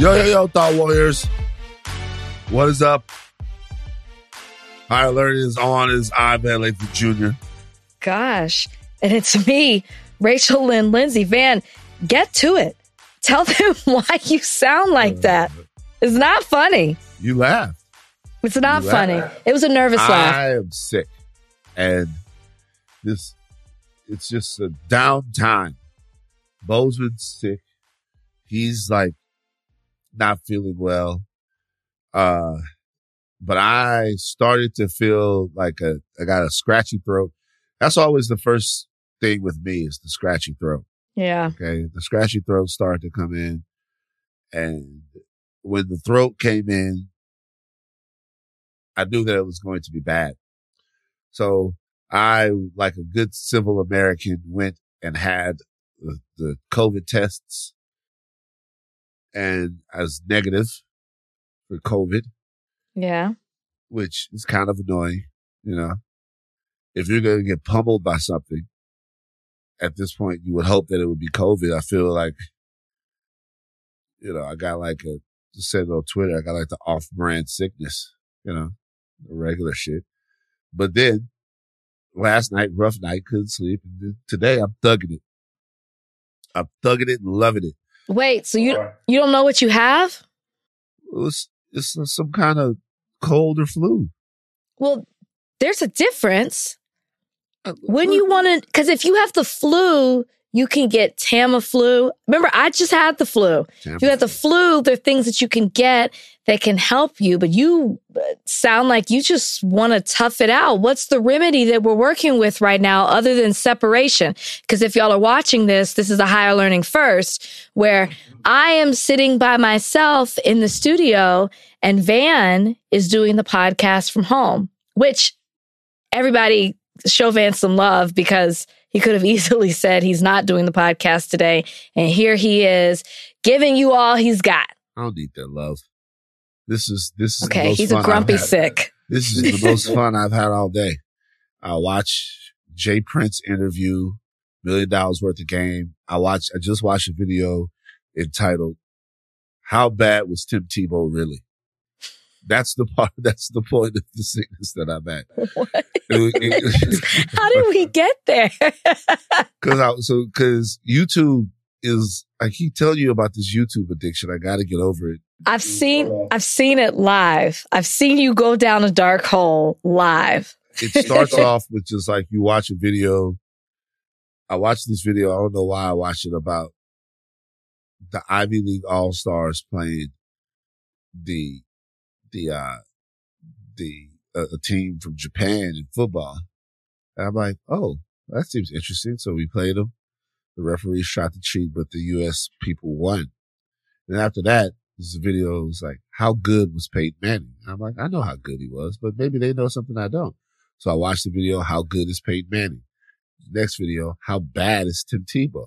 Yo, yo, yo, Thought Warriors. What is up? Higher Learning is on is Ivan Lathan Jr. Gosh. And it's me, Rachel Lynn Lindsay. Van, get to it. Tell them why you sound like that. It's not funny. You laugh. It's not You funny. laugh. It was a nervous laugh. I am sick. And this, it's just a downtime. Bozeman's sick. He's like not feeling well. Uh, but I started to feel like a, I got a scratchy throat. That's always the first thing with me is the scratchy throat. Yeah. Okay. The scratchy throat started to come in. And when the throat came in, I knew that it was going to be bad. So I, like a good civil American, went and had the, the COVID tests and I was negative for COVID, Yeah. which is kind of annoying, you know. If you're going to get pummeled by something, at this point, you would hope that it would be COVID. I feel like, you know, I got like a, just said it on Twitter, I got like the off brand sickness, you know, the regular shit. But then last night, rough night, couldn't sleep. And today I'm thugging it. I'm thugging it and loving it. Wait, so you you don't know what you have? It was, it's some kind of cold or flu. Well, there's a difference. Uh, when you want to, because if you have the flu, you can get Tamiflu. Remember, I just had the flu. If you have the flu, there are things that you can get that can help you, but you uh, sound like you just want to tough it out. What's the remedy that we're working with right now other than separation? Because if y'all are watching this, this is a higher learning first, where I am sitting by myself in the studio and Van is doing the podcast from home, which everybody show Van some love because he could have easily said he's not doing the podcast today. And here he is giving you all he's got. I don't need that love. This is, this is the Okay. He's a grumpy sick. This is the most fun I've had all day. I watched J. Prince interview, million dollars worth of game. I watched, I just watched a video entitled, how bad was Tim Tebow really? That's the part, that's the point of the sickness that I'm at. How did we get there? Cause I, so, cause YouTube is, I keep telling you about this YouTube addiction. I gotta get over it. I've seen I've seen it live. I've seen you go down a dark hole live. it starts off with just like you watch a video. I watched this video. I don't know why I watched it about the Ivy League All Stars playing the, the, uh, the, uh, a team from Japan in football. And I'm like, oh, that seems interesting. So we played them. The referee shot the cheat, but the U.S. people won. And after that, this video was like, how good was Peyton Manning? I'm like, I know how good he was, but maybe they know something I don't. So I watched the video, how good is Peyton Manning? Next video, how bad is Tim Tebow?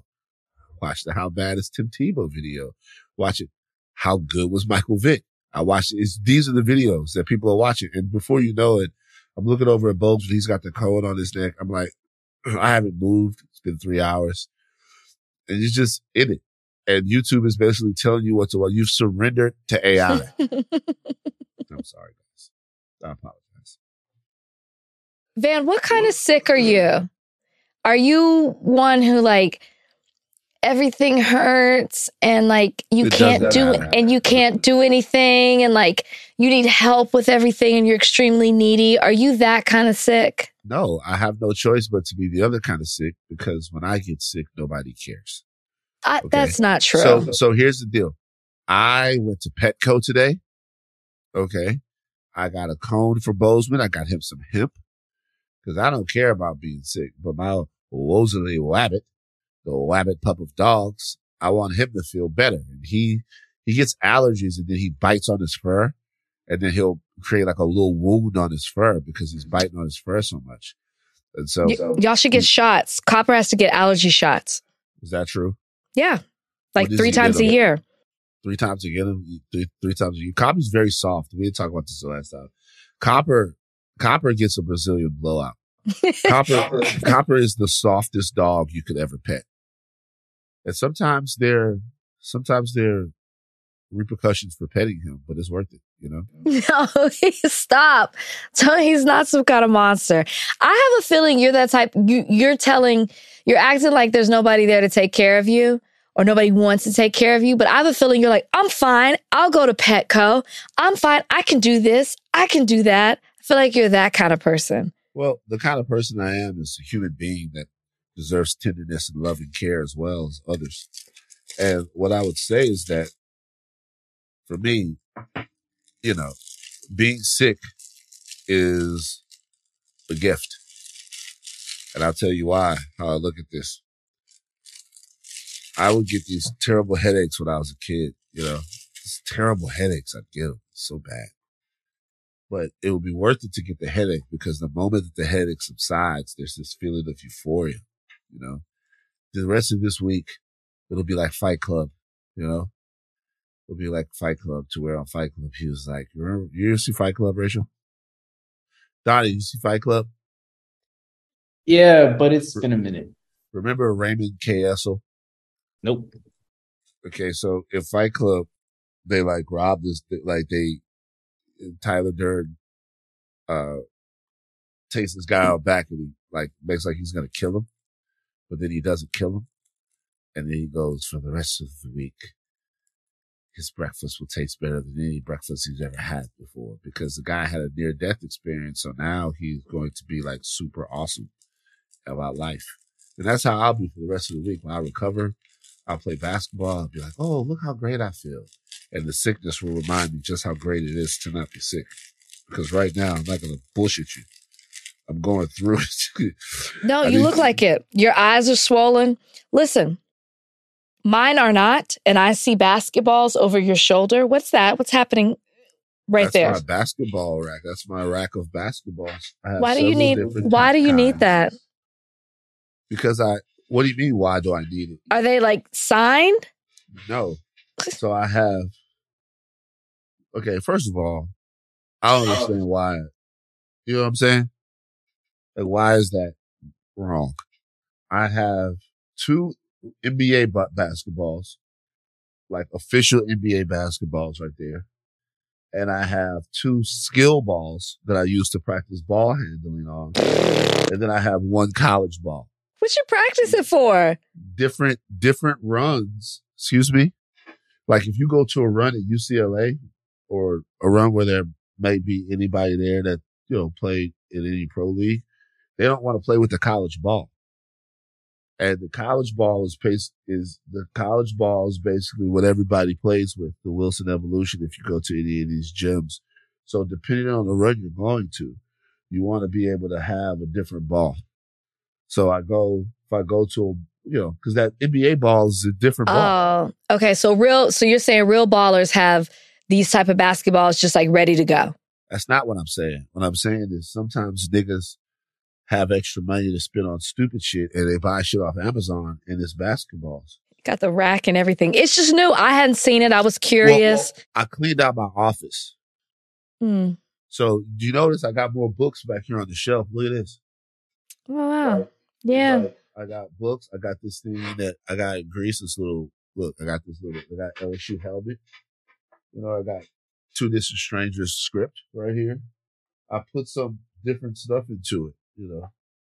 Watch the how bad is Tim Tebow video. Watch it. How good was Michael Vick? I watched it. It's, these are the videos that people are watching. And before you know it, I'm looking over at Bogues and he's got the cone on his neck. I'm like, I haven't moved. It's been three hours and you're just in it. And YouTube is basically telling you what to watch. You've surrendered to AI. I'm sorry, guys. I apologize. Van, what kind of sick are you? Are you one who like everything hurts and like you It can't do matter. and you can't do anything and like you need help with everything and you're extremely needy? Are you that kind of sick? No, I have no choice but to be the other kind of sick because when I get sick, nobody cares. I, Okay. That's not true. So, so here's the deal. I went to Petco today. Okay. I got a cone for Bozeman. I got him some hemp because I don't care about being sick, but my Wosley Wabbit, the Wabbit pup of dogs, I want him to feel better. And he, he gets allergies and then he bites on his fur and then he'll create like a little wound on his fur because he's biting on his fur so much. And so, Y- y'all should get hmm. shots. Copper has to get allergy shots. is that true? Yeah. Like three times a year. three times a year. Three, three times a year. Copper's very soft. We didn't talk about this the last time. Copper, Copper gets a Brazilian blowout. Copper, Copper is the softest dog you could ever pet. And sometimes they're, sometimes they're repercussions for petting him, but it's worth it, you know? No, stop. Tell he's not some kind of monster. I have a feeling you're that type. You, you're telling, you're acting like there's nobody there to take care of you or nobody wants to take care of you. But I have a feeling you're like, I'm fine. I'll go to Petco. I'm fine. I can do this. I can do that. I feel like you're that kind of person. Well, the kind of person I am is a human being that deserves tenderness and love and care as well as others. And what I would say is that for me, you know, being sick is a gift. And I'll tell you why, how I look at this. I would get these terrible headaches when I was a kid, you know, these terrible headaches I'd get them so bad. But it would be worth it to get the headache because the moment that the headache subsides, there's this feeling of euphoria, you know. The rest of this week, it'll be like Fight Club, you know. It'll be like Fight Club to where on Fight Club he was like, "You remember, you see Fight Club, Rachel? Donnie, you see Fight Club? Yeah, but it's been a minute. Remember Raymond K. Hessel? Nope. Okay, so in Fight Club, they like rob this, like they, Tyler Durden, uh, takes this guy out back and he like makes like he's gonna kill him, but then he doesn't kill him. And then he goes for the rest of the week. His breakfast will taste better than any breakfast he's ever had before because the guy had a near death experience. So now he's going to be like super awesome about life. And that's how I'll be for the rest of the week. When I recover, I'll play basketball. I'll be like, oh, look how great I feel. And the sickness will remind me just how great it is to not be sick. Because right now, I'm not going to bullshit you. I'm going through it. no, you look like it. Your eyes are swollen. Listen, mine are not. And I see basketballs over your shoulder. What's that? What's happening right That's there? my basketball rack. That's my rack of basketballs. Why do you need, why do you need that? Because I, what do you mean? Why do I need it? Are they like signed? No. So I have, okay, first of all, I don't understand why, you know what I'm saying? Like, why is that wrong? I have two NBA ba- basketballs, like official NBA basketballs right there. And I have two skill balls that I use to practice ball handling on. And then I have one college ball What you practice it for? different different runs. Excuse me. Like if you go to a run at UCLA or a run where there may be anybody there that you know played in any pro league, they don't want to play with the college ball. And the college ball is is the college ball is basically what everybody plays with. The Wilson Evolution. If you go to any of these gyms, so depending on the run you're going to, you want to be able to have a different ball. So I go if I go to a you know, because that NBA ball is a different ball. Oh, okay. So real. So you're saying real ballers have these type of basketballs just like ready to go. That's not what I'm saying. What I'm saying is sometimes niggas have extra money to spend on stupid shit and they buy shit off Amazon and it's basketballs. Got the rack and everything. It's just new. I hadn't seen it. I was curious. well, I cleaned out my office. Hmm. So do you notice I got more books back here on the shelf? Look at this. Oh, wow. Right? Yeah. I got books. I got this thing that I got. This little look. I got this little. I got LSU helmet. You know, I got two distant strangers script right here. I put some different stuff into it. You know,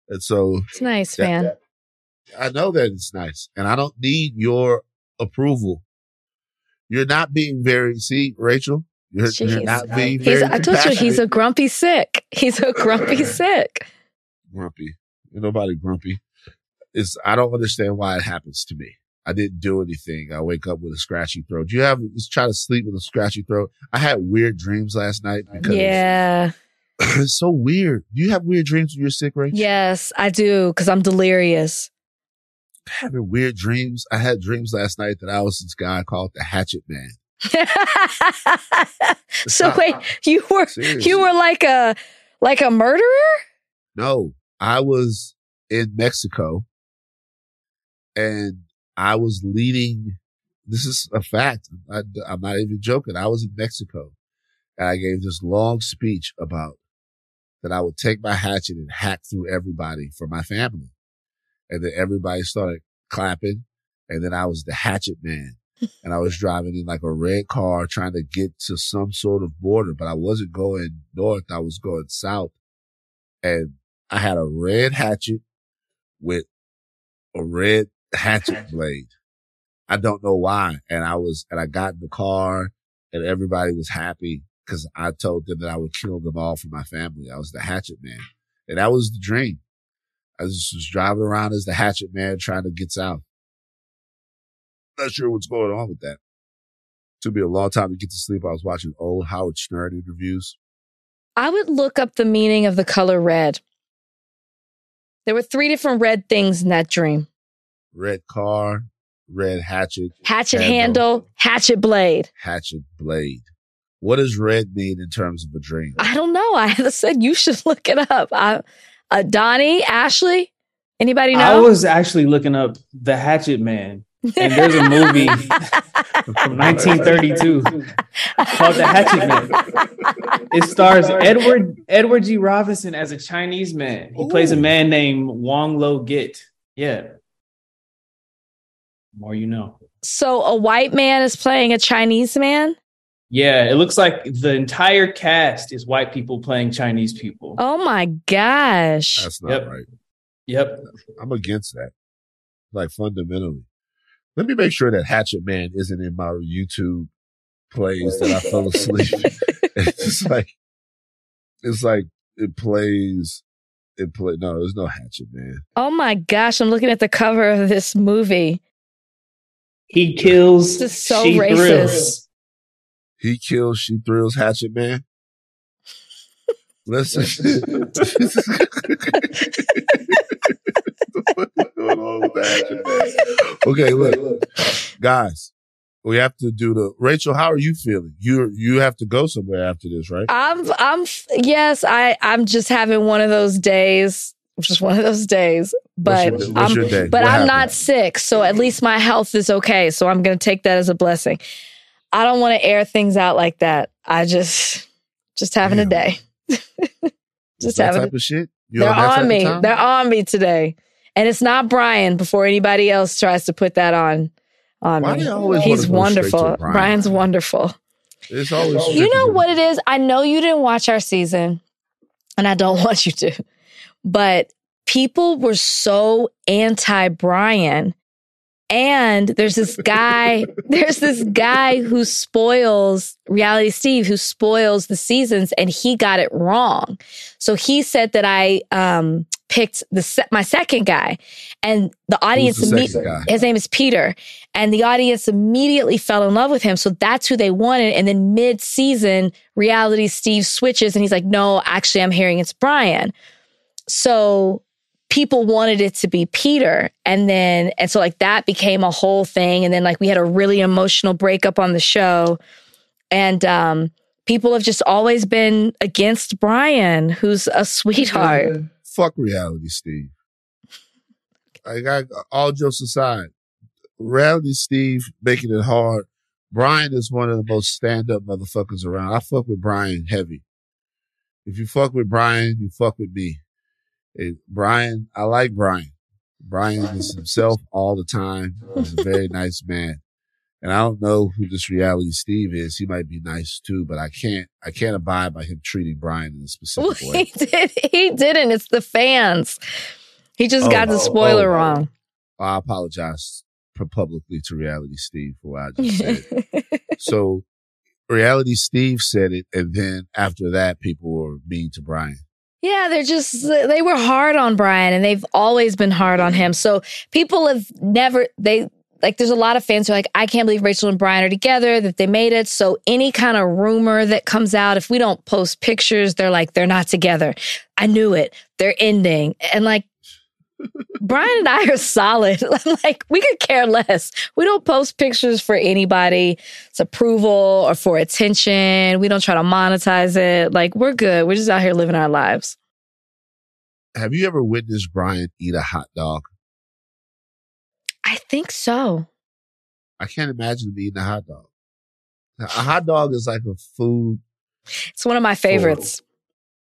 and so It's nice, that- man. that- I know that it's nice, and I don't need your approval. You're not being very. See, Rachel, you're, you're not being very. I told you he's a grumpy sick. He's a grumpy sick. grumpy. Ain't nobody grumpy. It's I don't understand why it happens to me. I didn't do anything. I wake up with a scratchy throat. Do you have just try to sleep with a scratchy throat? I had weird dreams last night because Yeah. It's so weird. Do you have weird dreams when you're sick, right? Yes, I do because I'm delirious. Having weird dreams. I had dreams last night that I was this guy called the Hatchet Man. so wait, you were Seriously. you were like a like a murderer? No, I was in Mexico and I was leading. This is a fact. I, I'm not even joking. I was in Mexico and I gave this long speech about that I would take my hatchet and hack through everybody for my family. And then everybody started clapping. And then I was the hatchet man. and I was driving in like a red car trying to get to some sort of border, but I wasn't going north. I was going south and I had a red hatchet with a red hatchet blade. I don't know why. And I was, and I got in the car and everybody was happy because I told them that I would kill them all for my family. I was the hatchet man. And that was the dream. I just was driving around as the hatchet man trying to get south. Not sure what's going on with that. Took me a long time to get to sleep. I was watching old Howard Stern interviews. I would look up the meaning of the color red. There were three different red things in that dream Red car, red hatchet, hatchet Handle. handle, hatchet blade. hatchet blade. What does red mean in terms of a dream? I don't know. I said you should look it up. I, uh, Donnie, Ashley, anybody know? I was actually looking up The Hatchet Man, and there's a movie from 1932 called The Hatchet Man. It stars Edward Edward G. Robinson as a Chinese man. He plays a man named Wong Lo Git. Yeah. More you know. so a white man is playing a Chinese man. Yeah, it looks like the entire cast is white people playing Chinese people. Oh my gosh! That's not Yep. right. Yep. I'm against that. Like fundamentally. Let me make sure that Hatchet Man isn't in my YouTube plays that I fell asleep. it's just like it's like it plays it play no, there's no Hatchet Man. Oh my gosh! I'm looking at the cover of this movie. He kills. This is so she racist. thrills. He kills, she thrills Hatchet Man. Listen. What's going on with the Hatchet Man? Okay, look, guys, we have to do the Rachel. How are you feeling? You you have to go somewhere after this, right? I'm, I'm, yes, I, I'm just having one of those days, just one of those days. But what's your, what's I'm, your day? but What I'm happened? not sick, so at least my health is okay. So I'm going to take that as a blessing. I don't want to air things out like that. I just, just having a day. just that having. type of shit. You they're on on me. They're on me today, and it's not Brian. Before anybody else tries to put that on, on Why me. do you always He's wanna go straight to wonderful. Brian? Brian's wonderful. It's always You know what it is? I know you didn't watch our season, and I don't want you to, but people were so anti Brian. And there's this guy, there's this guy who spoils reality Steve, who spoils the seasons, and he got it wrong. So he said that I um, picked the se- my second guy, and the audience the imme- his name is Peter. And the audience immediately fell in love with him. So that's who they wanted. And then mid season, reality Steve switches and he's like, no, actually, I'm hearing it's Brian. So people wanted it to be Peter. And then, and so like that became a whole thing. And then like we had a really emotional breakup on the show. And, um, people have just always been against Brian, who's a sweetheart. Fuck reality, Steve. I got all jokes aside. Reality Steve making it hard. Brian is one of the most stand up motherfuckers around. I fuck with Brian heavy. If you fuck with Brian, you fuck with me. And Brian, I like Brian. Brian is himself all the time. He's a very nice man. And I don't know who this reality Steve is. He might be nice too, but I can't, I can't abide by him treating Brian in a Well, specific way. he did. He didn't. It's the fans. He just Oh, got the oh, spoiler oh. wrong. I apologize publicly to Reality Steve for what I just said. so Reality Steve said it, and then after that, people were mean to Brian. Yeah, they're just they were hard on Brian, and they've always been hard on him. So people have never they like. There's a lot of fans who are like, I can't believe Rachel and Brian are together. That they made it. So any kind of rumor that comes out, if we don't post pictures, they're like they're not together. I knew it. They're ending, and like. Brian and I are solid. like we could care less. We don't post pictures for anybody's approval or for attention. We don't try to monetize it. Like we're good. We're just out here living our lives. Have you ever witnessed Brian eat a hot dog? I think so. I can't imagine him eating a hot dog. Now, a hot dog is like a food. It's one of my favorites.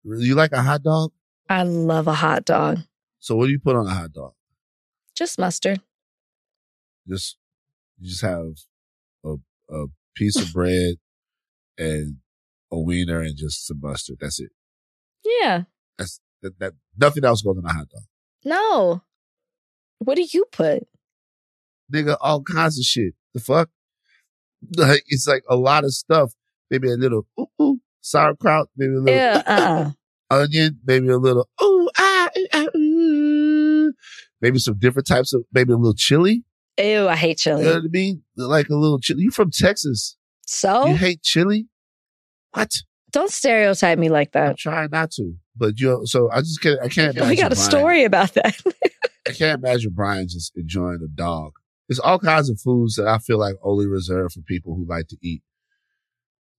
You like a hot dog? I love a hot dog. So what do you put on a hot dog? Just mustard. Just you just have a a piece of bread and a wiener and just some mustard. That's it. Yeah. That's that, that nothing else goes on a hot dog. No. What do you put? Nigga, all kinds of shit. The fuck? Like it's like a lot of stuff. Maybe a little ooh, ooh, sauerkraut, maybe a little Yeah. Uh-uh. onion, maybe a little ooh ah, ah ooh. Mm. maybe some different types of maybe a little chili. Ew, I hate You know chili. what I mean? Like a little chili. You from Texas? So You hate chili? What? don't stereotype me like that. I'm trying not to, but you. So I just can't. I can't. Imagine We got a Brian- story about that. I can't imagine Brian just enjoying a dog. There's all kinds of foods that I feel like only reserved for people who like to eat.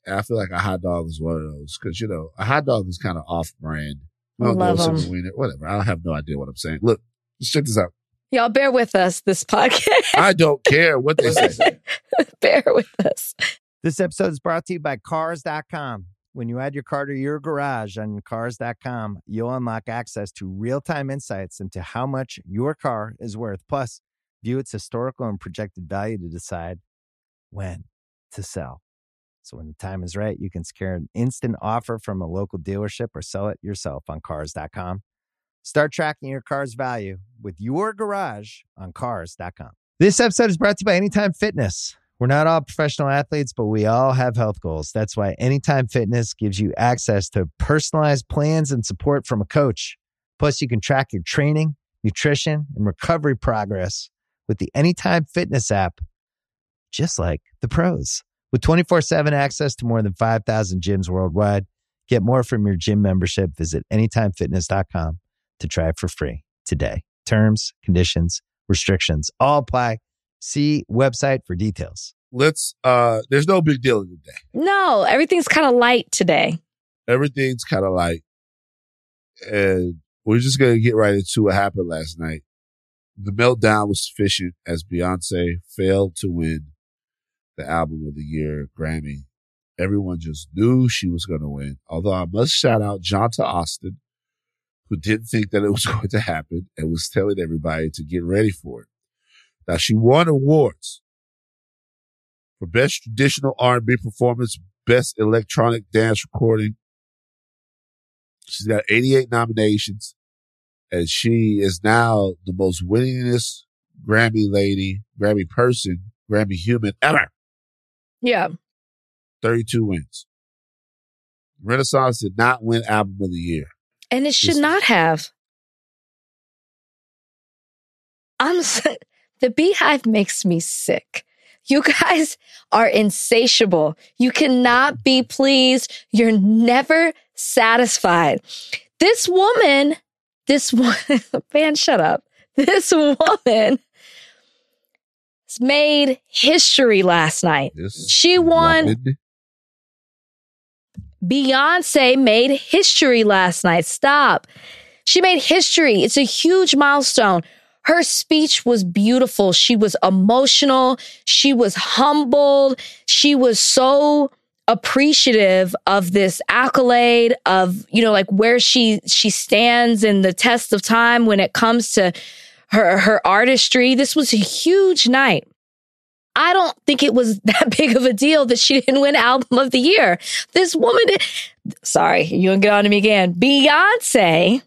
And I feel like a hot dog is one of those because you know a hot dog is kind of off brand. We don't Love go them. Super Wiener, whatever. I have no idea what I'm saying. Look, let's check this out. Y'all bear with us this podcast. I don't care what they say. bear with us. This episode is brought to you by Cars.com. When you add your car to your garage on Cars.com, you'll unlock access to real time insights into how much your car is worth. Plus, view its historical and projected value to decide when to sell. So, when the time is right, you can secure an instant offer from a local dealership or sell it yourself on Cars.com. Start tracking your car's value with your garage on Cars.com. This episode is brought to you by Anytime Fitness. We're not all professional athletes, but we all have health goals. That's why Anytime Fitness gives you access to personalized plans and support from a coach. Plus, you can track your training, nutrition, and recovery progress with the Anytime Fitness app, just like the pros. With 24 7 access to more than 5,000 gyms worldwide, get more from your gym membership. Visit AnytimeFitness.com to try it for free today. Terms, conditions, restrictions all apply. See website for details. Let's. uh There's no big deal today. No, everything's kind of light today. Everything's kind of light. and we're just gonna get right into what happened last night. The meltdown was sufficient as Beyonce failed to win the album of the year Grammy. Everyone just knew she was going to win. Although I must shout out Johntá Austin, who didn't think that it was going to happen and was telling everybody to get ready for it. Now she won awards for best traditional R&B performance, best electronic dance recording. She's got 88 nominations and she is now the most winningest Grammy lady, Grammy person, Grammy human ever. Yeah. 32 wins. Renaissance did not win album of the year. And it should not have. I'm the BeyHive makes me sick. You guys are insatiable. You cannot be pleased. You're never satisfied. This woman, this one, man, shut up. This woman made history last night. This She won woman- Beyonce made history last night. Stop. She made history. It's a huge milestone. Her speech was beautiful. She was emotional. She was humbled. She was so appreciative of this accolade of, you know, like where she she stands in the test of time when it comes to her her artistry. This was a huge night. I don't think it was that big of a deal that she didn't win album of the year. This woman, sorry, you gonna get on to me again. Beyonce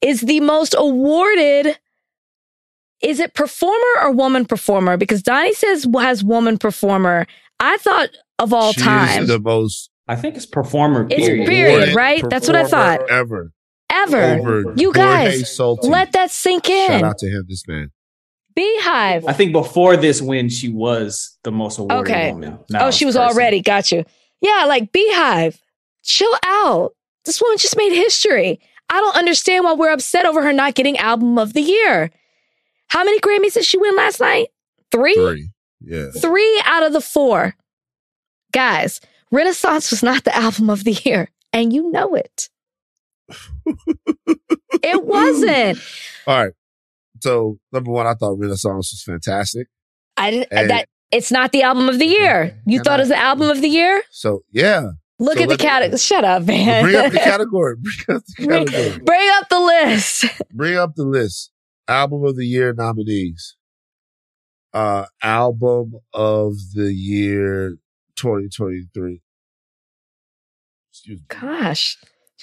is the most awarded. Is it performer or woman performer? Because Donnie says has woman performer. I thought of all she time is the most I think it's performer. It's period. period, awarded right? That's what I thought. Ever. Ever. Over You guys, Let that sink in. Shout out to him, this man. BeyHive. I think before this win, she was the most awarded Okay. woman. Now oh, she was person. already. Got you. Yeah, like BeyHive. Chill out. This woman just made history. I don't understand why we're upset over her not getting album of the year. How many Grammys did she win last night? Three? Three. Yeah. Three out of the four. Guys, Renaissance was not the album of the year, and you know it. It wasn't. All right. So number one, I thought Renaissance was fantastic. I didn't. And- that it's not the album of the year. You thought I- it was the album of the year? So yeah. Look So at the category. Shut up, man. Bring up the category. Bring up the category. Bring up the list. Bring up the list. Album of the year nominees. uh, album of the year 2023. Excuse me. Gosh.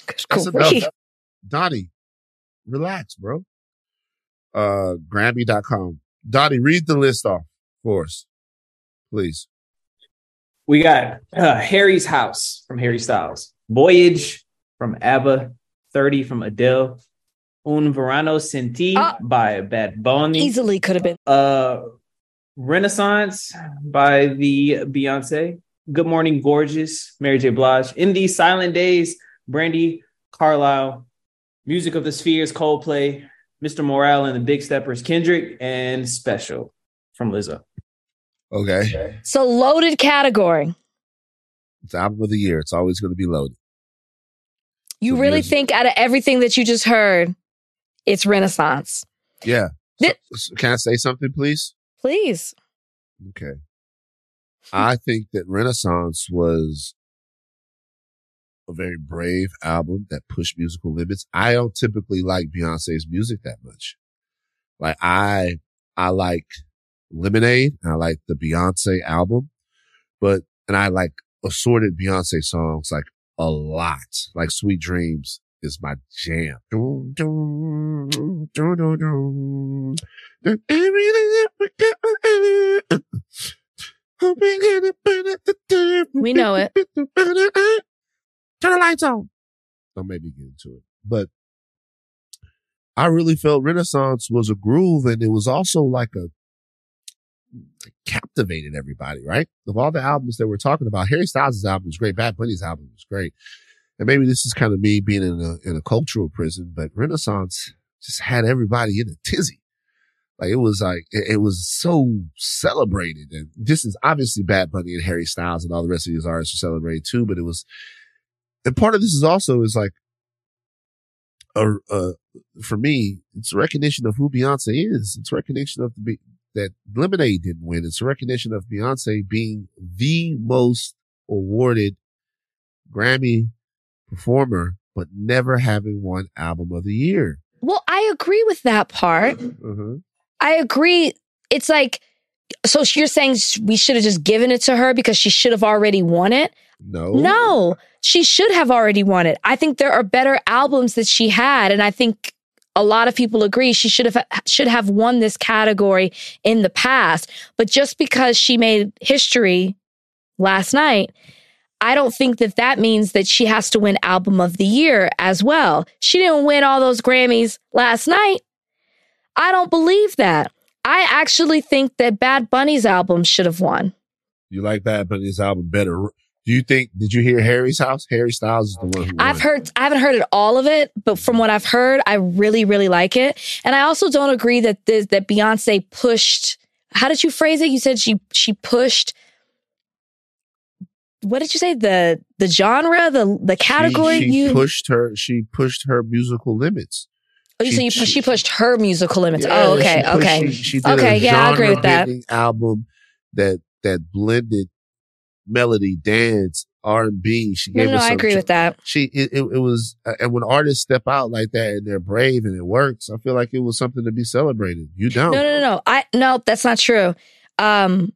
That's enough. Donnie, relax, bro. Uh, Grammy.com. Donnie, read the list off for us, please. We got uh, Harry's House from Harry Styles, Voyage from ABBA, 30 from Adele, Un Verano Sin Ti Ah. by Bad Bunny, Easily could have been. uh, Renaissance by the Beyonce, Good Morning Gorgeous, Mary J. Blige, In These Silent Days, Brandi Carlile, Music of the Spheres, Coldplay, Mr. Morale and the Big Steppers, Kendrick, and Special from Lizzo. Okay. So loaded category. It's album of the year. It's always going to be loaded. You So really think out of everything that you just heard, it's Renaissance. Yeah. Th- So- so can I say something, please? Please. Okay. I think that Renaissance was a very brave album that pushed musical limits. I don't typically like Beyonce's music that much. Like I, I like Lemonade and I like the Beyonce album, but, and I like assorted Beyonce songs like a lot. Like Sweet Dreams is my jam. We know it. Turn the lights on. Don't make me get into it. But I really felt Renaissance was a groove and it was also like a captivated everybody, right? Of all the albums that we're talking about, Harry Styles' album was great. Bad Bunny's album was great. And maybe this is kind of me being in a in a cultural prison, but Renaissance just had everybody in a tizzy. Like it was like it, it was so celebrated, and this is obviously Bad Bunny and Harry Styles and all the rest of these artists are celebrated too. But it was, and part of this is also is like, a, uh, for me, it's a recognition of who Beyonce is. It's recognition of the that Lemonade didn't win. It's a recognition of Beyonce being the most awarded Grammy performer, but never having won Album of the Year. Well, I agree with that part. Uh-huh. I agree. It's like, so you're saying we should have just given it to her because she should have already won it? No, No, she should have already won it. I think there are better albums that she had, and I think a lot of people agree she should have should have won this category in the past. But just because she made history last night, I don't think that that means that she has to win album of the year as well. She didn't win all those Grammys last night. I don't believe that. I actually think that Bad Bunny's album should have won. You like Bad Bunny's album better. Do you think, did you hear Harry's house? Harry Styles is the one who. I've heard, I haven't heard it all of it, but from what I've heard, I really, really like it. And I also don't agree that this, that Beyonce pushed. How did you phrase it? You said she she pushed. What did you say? The the genre, the the category. She, she you pushed her, she pushed her musical limits. oh, you she- said you, she- she pushed her musical limits. Yeah, oh, okay, she pushed- okay. She, she did Okay, a yeah, I agree with that. Album that, that blended melody, dance, R and B. She gave no, us I some- agree with that. She, it, it, it was, uh, and when artists step out like that and they're brave and it works, I feel like it was something to be celebrated. You don't. No, no, no, no. I no, that's not true. Um,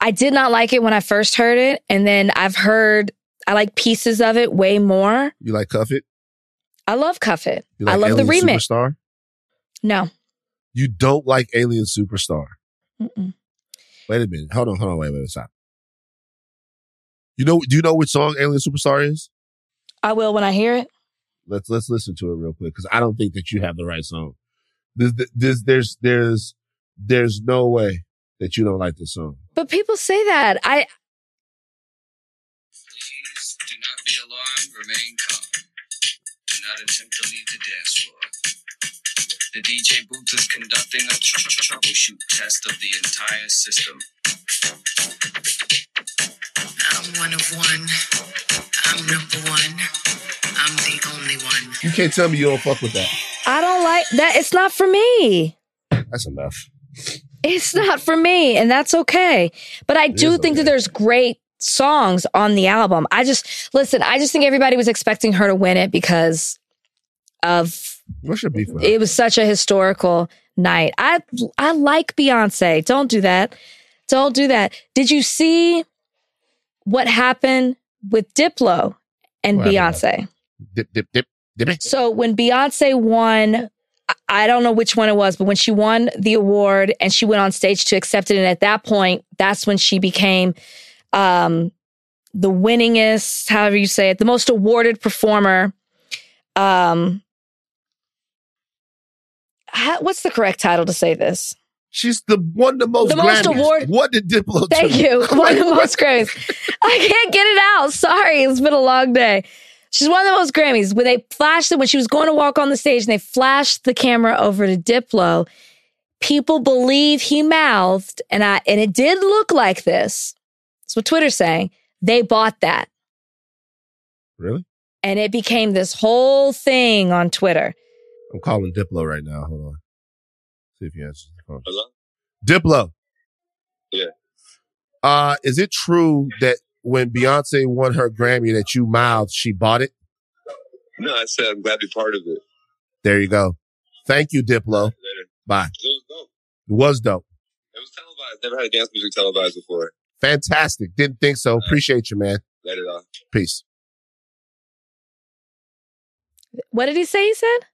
I did not like it when I first heard it, and then I've heard I like pieces of it way more. You like Cuff It? I love Cuff It. Like I love the remix. Superstar? No. You don't like Alien Superstar. Mm-mm. Wait a minute. Hold on, hold on, wait, wait, stop. You know, do you know which song Alien Superstar is? I will when I hear it. Let's let's listen to it real quick because I don't think that you have the right song. There's, there's there's there's there's no way that you don't like this song. But people say that. I Please do not be alarmed. Remain calm. Do not attempt to leave the dance floor. The DJ booth is conducting a tr- tr- troubleshoot test of the entire system. I'm one of one. I'm number one. I'm the only one. You can't tell me you don't fuck with that. I don't like that. It's not for me. That's enough. It's not for me, and that's okay. But I do is think that there's great songs on the album. I just listen. I just think everybody was expecting her to win it because of What's your beef with? it was such a historical night. I I like Beyonce. Don't do that. Don't do that. Did you see what happened with Diplo and happened? Beyonce? Dip, dip, dip, dip. So when Beyonce won, I- I don't know which one it was, but when she won the award and she went on stage to accept it, and at that point, that's when she became um, the winningest, however you say it, the most awarded performer. Um, how- what's the correct title to say this? She's the one the most The most award- What did Diplo Thank you. One of the most Grammys. I can't get it out. Sorry, it's been a long day. She's one of the most Grammys. When they flashed it, when she was going to walk on the stage and they flashed the camera over to Diplo, people believe he mouthed, and I and it did look like this. That's what Twitter's saying. They bought that. Really? And it became this whole thing on Twitter. I'm calling Diplo right now. Hold on. See if he answers. Hello? Diplo. Yeah. Uh, is it true that when Beyonce won her Grammy that you mouthed she bought it? No, I said I'm glad to be part of it. There you go. Thank you, Diplo. Later. Bye. It was dope. It was dope. It was televised. Never had a dance music televised before. Fantastic. Didn't think so. Appreciate you, man. Later, off. Peace. What did he say? He said?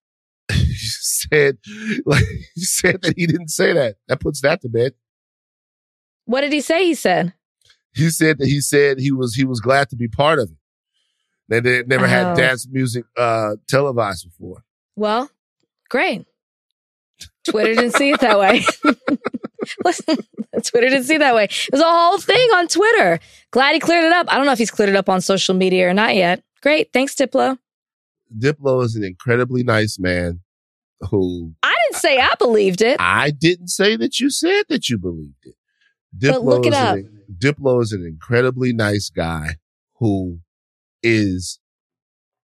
you said like you said that he didn't say that. That puts that to bed. What did he say? He said. He said that he said he was he was glad to be part of it. That they never Oh. had dance music uh televised before. Well, great. Twitter didn't see it that way. Listen, Twitter didn't see it that way. It was a whole thing on Twitter. Glad he cleared it up. I don't know if he's cleared it up on social media or not yet. Great. Thanks, Diplo. Diplo is an incredibly nice man who I didn't say I believed it. I didn't say that you said that you believed it. But look it up. An, Diplo is an incredibly nice guy who is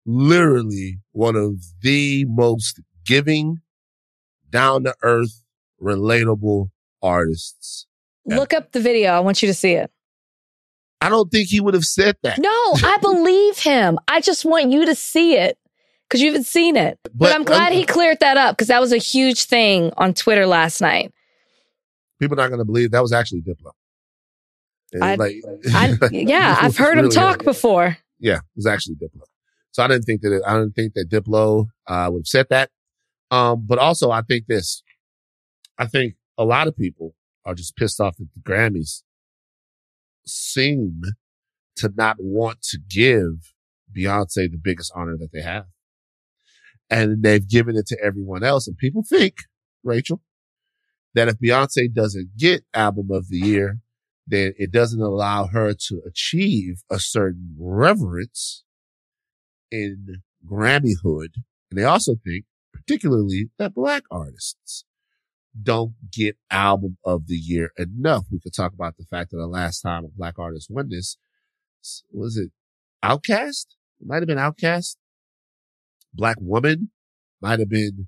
literally one of the most giving, down to earth, relatable artists. Yeah. Look up the video. I want you to see it. I don't think he would have said that. No, I believe him. I just want you to see it because you haven't seen it. But, But I'm glad I'm- he cleared that up because that was a huge thing on Twitter last night. People are not going to believe that was actually Diplo. I- like, I, yeah, I've heard him talk him. before. Yeah, it was actually Diplo. So I didn't think that it, I didn't think that Diplo uh, would have said that. Um, but also I think this. I think a lot of people are just pissed off that the Grammys seem to not want to give Beyonce the biggest honor that they have. And they've given it to everyone else. And people think, Rachel, that if Beyonce doesn't get album of the year, then it doesn't allow her to achieve a certain reverence in Grammyhood. And they also think, particularly, that black artists don't get album of the year enough. We could talk about the fact that the last time a black artist won this was it OutKast? It might have been OutKast. Black Woman might have been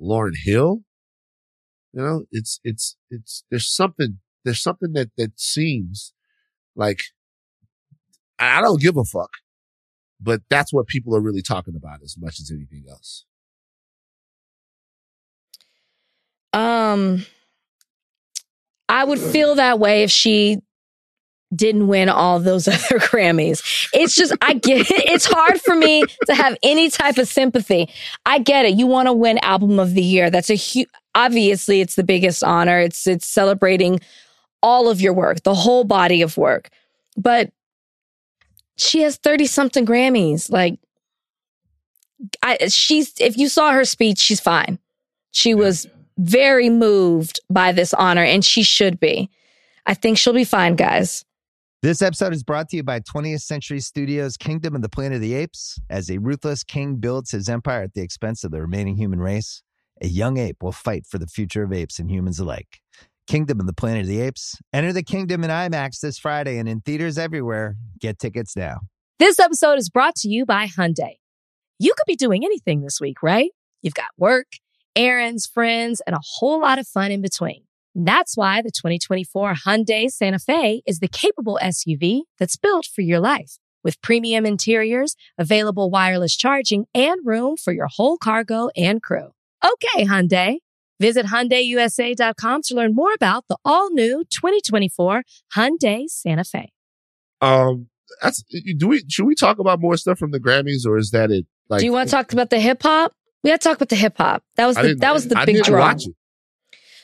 Lauryn Hill. You know, it's, it's, it's, there's something, there's something that, that seems like I I don't give a fuck, but that's what people are really talking about as much as anything else. Um, I would feel that way if she didn't win all those other Grammys. It's just, I get it. It's hard for me to have any type of sympathy. I get it. You want to win album of the year. That's a huge, obviously it's the biggest honor. It's, it's celebrating all of your work, the whole body of work. But she has 30 something Grammys. Like, I, she's, if you saw her speech, she's fine. She was very moved by this honor, and she should be. I think she'll be fine, guys. This episode is brought to you by 20th Century Studios' Kingdom of the Planet of the Apes. As a ruthless king builds his empire at the expense of the remaining human race, a young ape will fight for the future of apes and humans alike. Kingdom of the Planet of the Apes. Enter the kingdom in IMAX this Friday and in theaters everywhere. Get tickets now. This episode is brought to you by Hyundai. You could be doing anything this week, right? You've got work, errands, friends, and a whole lot of fun in between. That's why the 2024 Hyundai Santa Fe is the capable SUV that's built for your life. With premium interiors, available wireless charging, and room for your whole cargo and crew. Okay, Hyundai, Visit HyundaiUSA.com to learn more about the all-new 2024 Hyundai Santa Fe. Um, that's do we should we talk about more stuff from the Grammys or is that it? Like, Do you want to talk about the hip hop? We had to talk about the hip hop. That was the that was the I big didn't draw. watch it.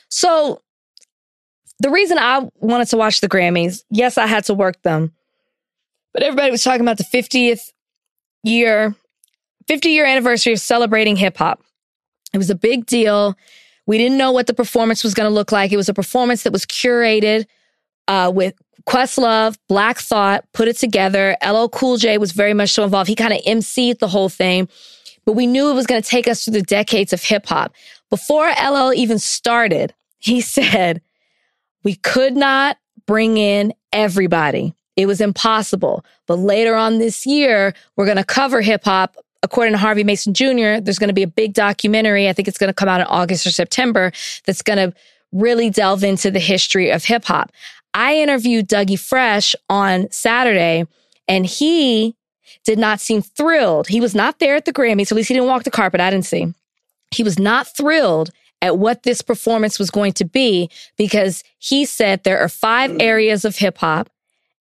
So the reason I wanted to watch the Grammys, yes, I had to work them, but everybody was talking about the 50th year, 50 year anniversary of celebrating hip hop. It was a big deal. We didn't know what the performance was going to look like. It was a performance that was curated uh, with Questlove, Black Thought, put it together. LL Cool J was very much so involved. He kind of emceed the whole thing, but we knew it was going to take us through the decades of hip hop. Before LL even started, he said, we could not bring in everybody. It was impossible. But later on this year, we're going to cover hip hop. According to Harvey Mason Jr., there's going to be a big documentary. I think it's going to come out in August or September that's going to really delve into the history of hip hop. I interviewed Dougie Fresh on Saturday, and he did not seem thrilled. He was not there at the Grammys. At least he didn't walk the carpet. I didn't see. He was not thrilled at what this performance was going to be because he said there are five mm. areas of hip hop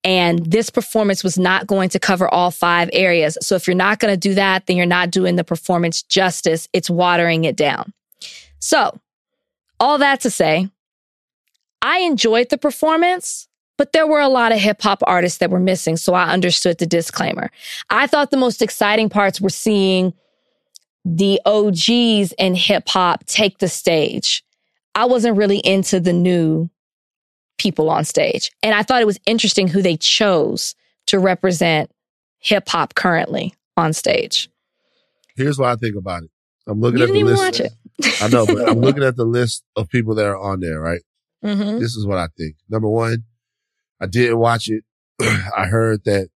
and this performance was not going to cover all five areas. So if you're not going to do that, then you're not doing the performance justice. It's watering it down. So all that to say, I enjoyed the performance, but there were a lot of hip hop artists that were missing. So I understood the disclaimer. I thought the most exciting parts were seeing the OGs in hip hop take the stage. I wasn't really into the new people on stage. And I thought it was interesting who they chose to represent hip hop currently on stage. Here's what I think about it. I'm looking You at the list. watch it. I know, but I'm looking at the list of people that are on there, right? hmm This is what I think. Number one, I didn't watch it. I heard that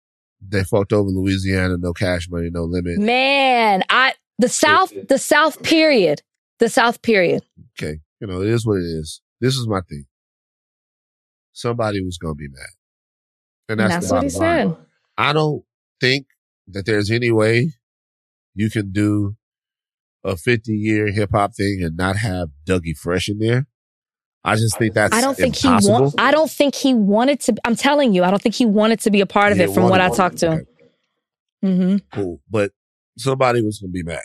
they fucked over Louisiana, no cash money, no limit. Man, I the South, the South period. The South period. Okay. You know, it is what it is. This is my thing. Somebody was going to be mad. And And that's, that's the what he said. I don't think that there's any way you can do a 50 year hip hop thing and not have Dougie Fresh in there. I just think that's I don't think impossible. he want, I don't think he wanted to I'm telling you, I don't think he wanted to be a part of it from what I talked to him. Okay, hmm Cool. But somebody was going to be mad.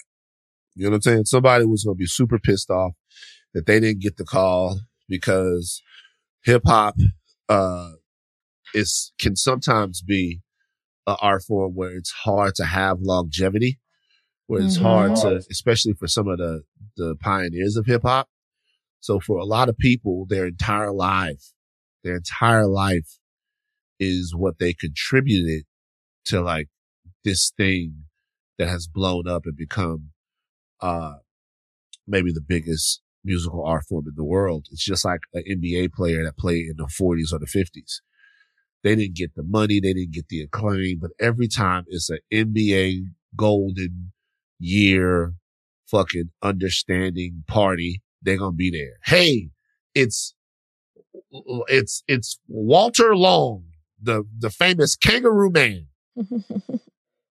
You know what I'm saying? Somebody was going to be super pissed off that they didn't get the call because hip hop, uh, is, can sometimes be an art form where it's hard to have longevity, where it's Mhm. hard to, especially for some of the, the pioneers of hip hop. So for a lot of people, their entire life, their entire life is what they contributed to like this thing that has blown up and become, uh, maybe the biggest musical art form in the world. It's just like an NBA player that played in the forties or the fifties. They didn't get the money. They didn't get the acclaim, but every time it's an NBA golden year fucking understanding party, they're to be there. Hey, it's, it's, it's Walter Long, the, the famous kangaroo man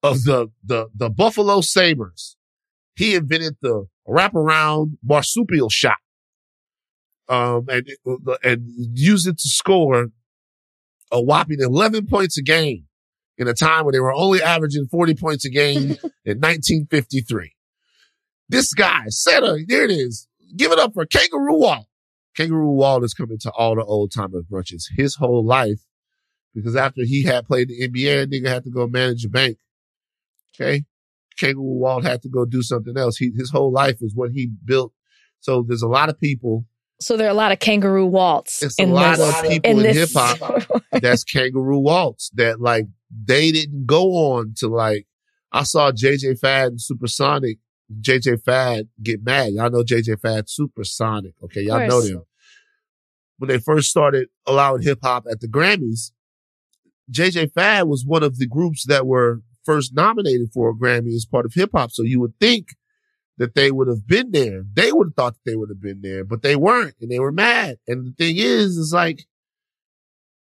of the, the, the Buffalo Sabres. He invented the wraparound marsupial shot. Um, and, and used it to score a whopping 11 points a game in a time when they were only averaging 40 points a game in 1953. This guy, Seta, there it is. Give it up for Kangaroo Walt. Kangaroo Walt is coming to all the old timers brunches his whole life because after he had played the NBA, nigga had to go manage a bank. Okay. Kangaroo Walt had to go do something else. He, his whole life is what he built. So there's a lot of people. So there are a lot of kangaroo waltz It's a in lot this, of people in in hip hop that's kangaroo waltz that like they didn't go on to like I saw JJ Fad and Supersonic. JJ Fad get mad. Y'all know JJ Fad Supersonic. Okay, y'all know course. them. When they first started allowing hip hop at the Grammys, JJ Fad was one of the groups that were first nominated for a Grammy as part of hip hop. So you would think that they would have been there. They would have thought that they would have been there, but they weren't and they were mad. And the thing is, is like,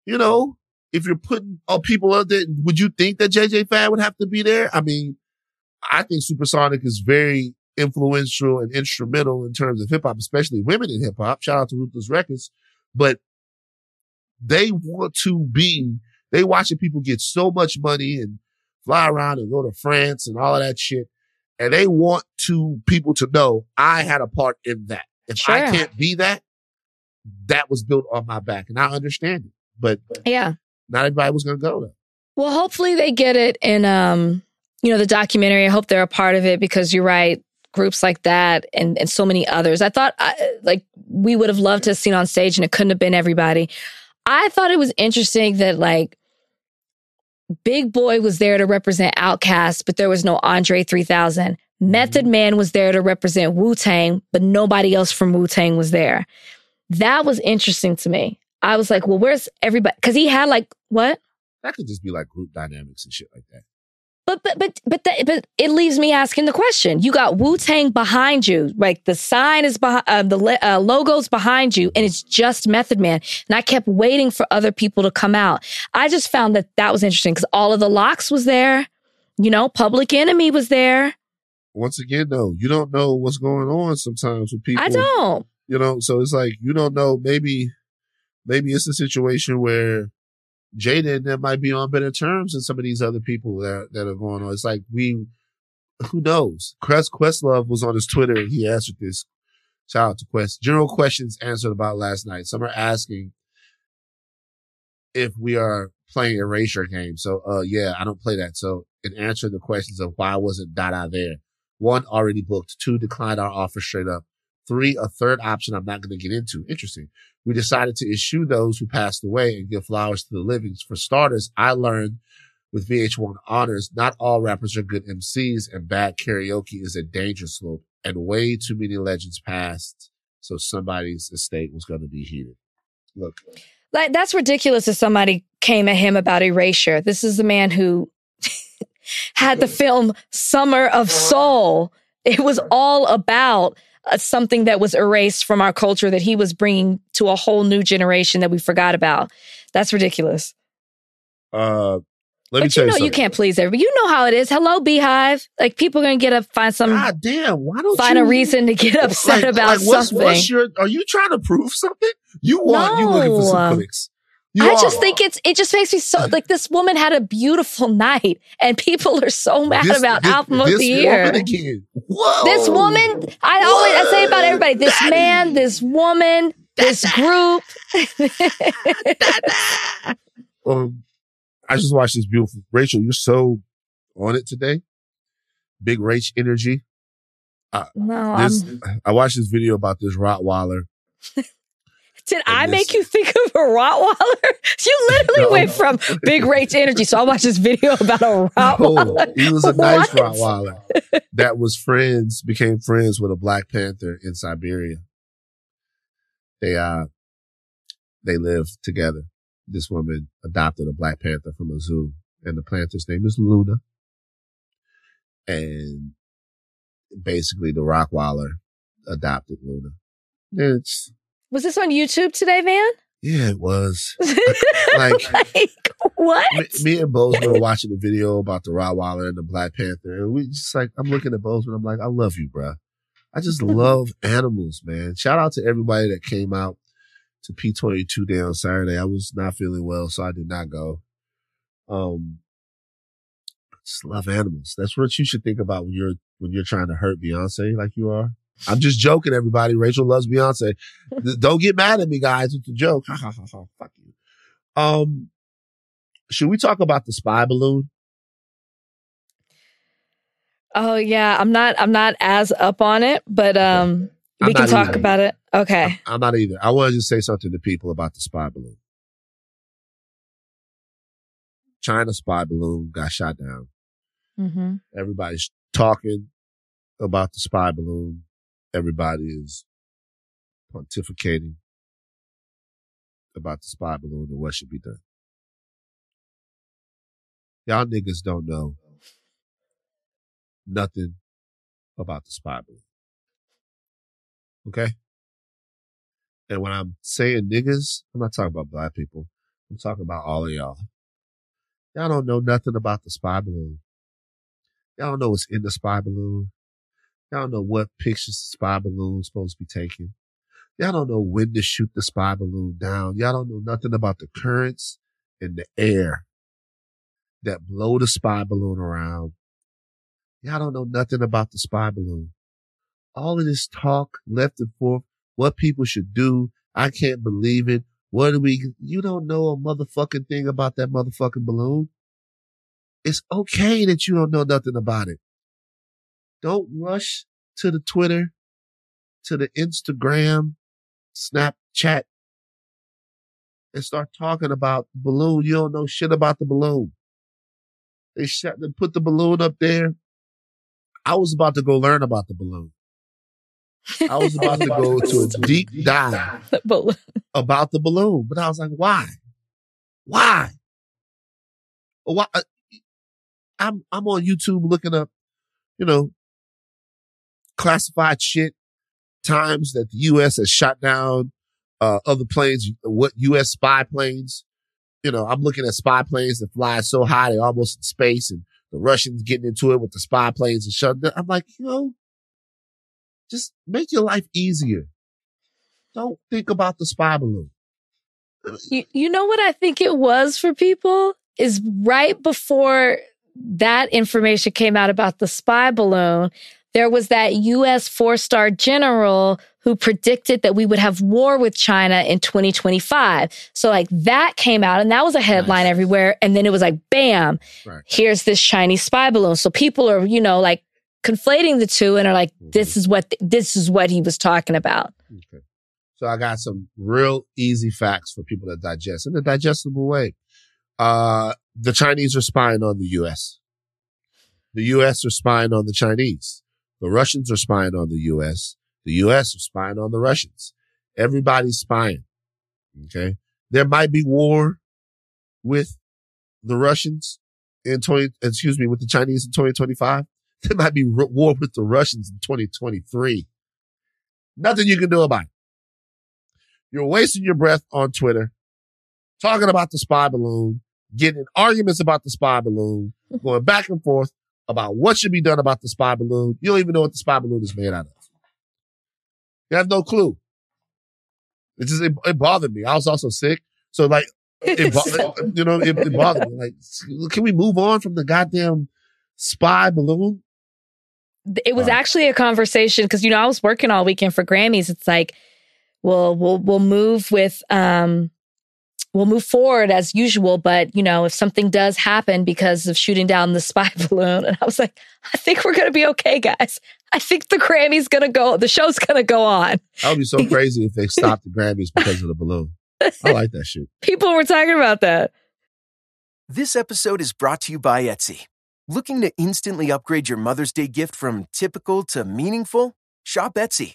you know, if you're putting all people up there, would you think that JJ Fad would have to be there? I mean, I think Supersonic is very influential and instrumental in terms of hip hop, especially women in hip hop. Shout out to Ruthless Records. But they want to be, they watching people get so much money and fly around and go to France and all of that shit. And they want to people to know I had a part in that. If I can't be that, that was built on my back. And I understand it. But Yeah. not everybody was gonna go though. Well, hopefully they get it in um, you know, the documentary. I hope they're a part of it because you're right. Groups like that and, and so many others. I thought I, like we would have loved to have seen on stage and it couldn't have been everybody. I thought it was interesting that like Big Boi was there to represent Outkast, but there was no Andre 3000. Method mm-hmm. Man was there to represent Wu Tang, but nobody else from Wu Tang was there. That was interesting to me. I was like, well, where's everybody? Because he had like, what? That could just be like group dynamics and shit like that. But but but but that, but it leaves me asking the question. You got Wu Tang behind you, like the sign is behind, uh, the uh, logo's behind you, and it's just Method Man. And I kept waiting for other people to come out. I just found that that was interesting because all of the LOX was there. You know, Public Enemy was there. Once again, though, you don't know what's going on sometimes with people. I don't. You know, so it's like you don't know. Maybe, maybe it's a situation where Jada and might be on better terms than some of these other people that that are going on. It's like we, who knows? Quest Questlove was on his Twitter and he answered this. Shout out to Quest. General questions answered about last night. Some are asking if we are playing erasure game. So, uh, yeah, I don't play that. So, in answering the questions of why wasn't Dada there, one already booked, two declined our offer straight up. Three, a third option I'm not going to get into. Interesting. We decided to issue those who passed away and give flowers to the livings. For starters, I learned with VH1 honors, not all rappers are good MCs and bad karaoke is a danger slope and way too many legends passed. So somebody's estate was going to be heated. Look, Like that's ridiculous if somebody came at him about erasure. This is the man who had the film Summer of Soul. It was all about uh, something that was erased from our culture that he was bringing to a whole new generation that we forgot about. That's ridiculous. uh, let me but tell you know you you can't please everybody. You know how it is. Hello, BeyHive. Like people are gonna get up, find some, God damn, why don't find you a reason to get upset like- about like, what's, something. What's your, are you trying to prove something? You want, you looking for some clicks. You I are. just think it's it just makes me so like this woman had a beautiful night and people are so mad This- about this- album of this the year. woman again. Whoa. This woman, I always I say about everybody, this Daddy. man, this woman, this group. Um, I just watched this beautiful Rachel. You're so on it today. Big Rach energy. no, This, I'm, I watched this video about this Rottweiler. did I make this- you think of a Rottweiler? You literally No. went from big rage energy. So I watched this video about a Rottweiler. he was a nice What? Rottweiler that was friends, became friends with a Black Panther in Siberia. They, uh, they live together. This woman adopted a Black Panther from a zoo and the Panther's name is Luna. And basically the Rottweiler adopted Luna. It's, Was this on YouTube today, Van? yeah, it was. Like- Like, what? me, me and Bozeman were watching the video about the Rottweiler and the Black Panther, and we just like I'm looking at Bozeman. I'm like, I love you, bro. I just love animals, man. Shout out to everybody that came out to P22 Day on Saturday. I was not feeling well, so I did not go. Um, I just love animals. That's what you should think about when you're when you're trying to hurt Beyonce like you are. I'm just joking, everybody. Rachel loves Beyonce. Don't get mad at me, guys. It's a joke. Ha ha ha ha. Fuck you. Um, should we talk about the spy balloon? Oh yeah, I'm not I'm not as up on it, but um I'm we can talk either. about it. Okay. I'm not either. I want to just say something to people about the spy balloon. China spy balloon got shot down. Mm-hmm. Everybody's talking about the spy balloon. Everybody is pontificating about the spy balloon and what should be done. Y'all niggas don't know nothing about the spy balloon. Okay? And when I'm saying niggas, I'm not talking about black people. I'm talking about all of y'all. Y'all don't know nothing about the spy balloon. Y'all don't know what's in the spy balloon. Y'all don't know what pictures the spy balloon's supposed to be taking. Y'all don't know when to shoot the spy balloon down. Y'all don't know nothing about the currents in the air that blow the spy balloon around. Y'all don't know nothing about the spy balloon. All of this talk left and forth, what people should do. I can't believe it. What do we, you don't know a motherfucking thing about that motherfucking balloon. It's okay that you don't know nothing about it. Don't rush to the Twitter, to the Instagram, Snapchat, and start talking about the balloon. You don't know shit about the balloon. They shut, they put the balloon up there. I was about to go learn about the balloon. I was about to go to a deep dive about the balloon, but I was like, why? Why? Why? uh, I'm, I'm on YouTube looking up, you know, classified shit, times that the U.S. has shot down, uh, other planes, what U.S. spy planes. You know, I'm looking at spy planes that fly so high they're almost in space and the Russians getting into it with the spy planes and shutting down. I'm like, you know, just make your life easier. Don't think about the spy balloon. You, you know what I think it was for people is right before that information came out about the spy balloon, there was that US four star general who predicted that we would have war with China in 2025. So like that came out and that was a headline Nice. everywhere. And then it was like, bam, Right. here's this Chinese spy balloon. So people are, you know, like conflating the two and are like, this is what, this is what he was talking about. Okay. So I got some real easy facts for people to digest in a digestible way. Uh, the Chinese are spying on the U.S. The U.S. are spying on the Chinese. The Russians are spying on the U.S. The U.S. are spying on the Russians. Everybody's spying. Okay. There might be war with the Russians in 20, excuse me, with the Chinese in 2025. There might be war with the Russians in 2023. Nothing you can do about it. You're wasting your breath on Twitter, talking about the spy balloon, getting arguments about the spy balloon, going back and forth about what should be done about the spy balloon. You don't even know what the spy balloon is made out of. You have no clue. It just, it, it bothered me. I was also sick. So like, it, bo- you know, it, it bothered me. Like, can we move on from the goddamn spy balloon? it was Right. actually a conversation because you know I was working all weekend for Grammys. It's like, well, we'll we'll move with um, we'll move forward as usual, but you know if something does happen because of shooting down the spy balloon, and I was like, I think we're gonna be okay, guys. I think the Grammys gonna go, the show's gonna go on. That would be so crazy if they stopped the Grammys because of the balloon. I like that shit. People were talking about that. This episode is brought to you by Etsy. Looking to instantly upgrade your Mother's Day gift from typical to meaningful? Shop Etsy.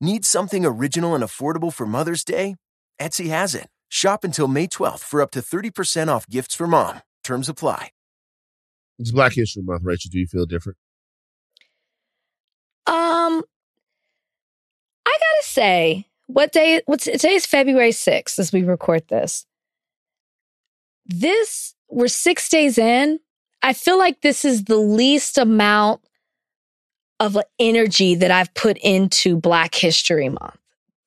Need something original and affordable for Mother's Day? Etsy has it. Shop until May 12th for up to 30% off gifts for mom. Terms apply. It's Black History Month, Rachel. Do you feel different? Um, I gotta say, what day? What's today is February sixth as we record this. This we're six days in. I feel like this is the least amount of energy that I've put into Black History Month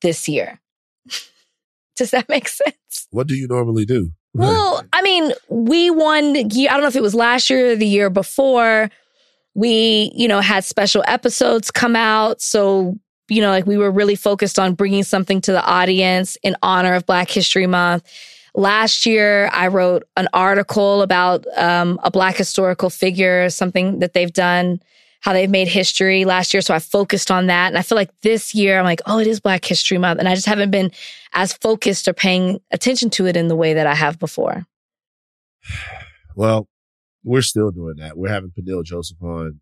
this year. Does that make sense? What do you normally do? Well, I mean, we won. I don't know if it was last year or the year before. We, you know, had special episodes come out. So, you know, like we were really focused on bringing something to the audience in honor of Black History Month. Last year, I wrote an article about um, a Black historical figure, something that they've done, how they've made history last year. So I focused on that. And I feel like this year, I'm like, oh, it is Black History Month. And I just haven't been as focused or paying attention to it in the way that I have before. well, we're still doing that. We're having Peniel Joseph on.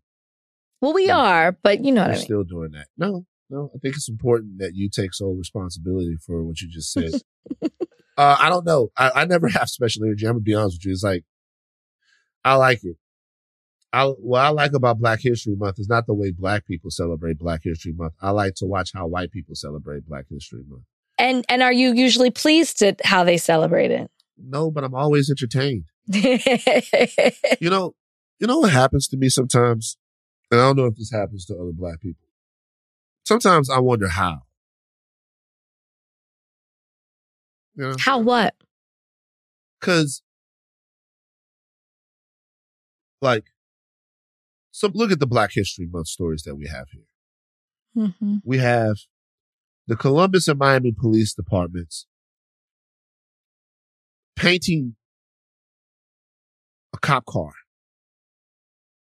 Well, we are, but you know what I mean. still doing that. No, no. I think it's important that you take sole responsibility for what you just said. uh, I don't know. I, I never have special energy. I'm gonna be honest with you. It's like I like it. I, what I like about Black History Month is not the way Black people celebrate Black History Month. I like to watch how white people celebrate Black History Month. And and are you usually pleased at how they celebrate it? No, but I'm always entertained. You know, you know what happens to me sometimes, and I don't know if this happens to other Black people. Sometimes I wonder how. You know, how what? because like, so look at the Black History Month stories that we have here. hmm we have the Columbus and Miami police departments painting a cop car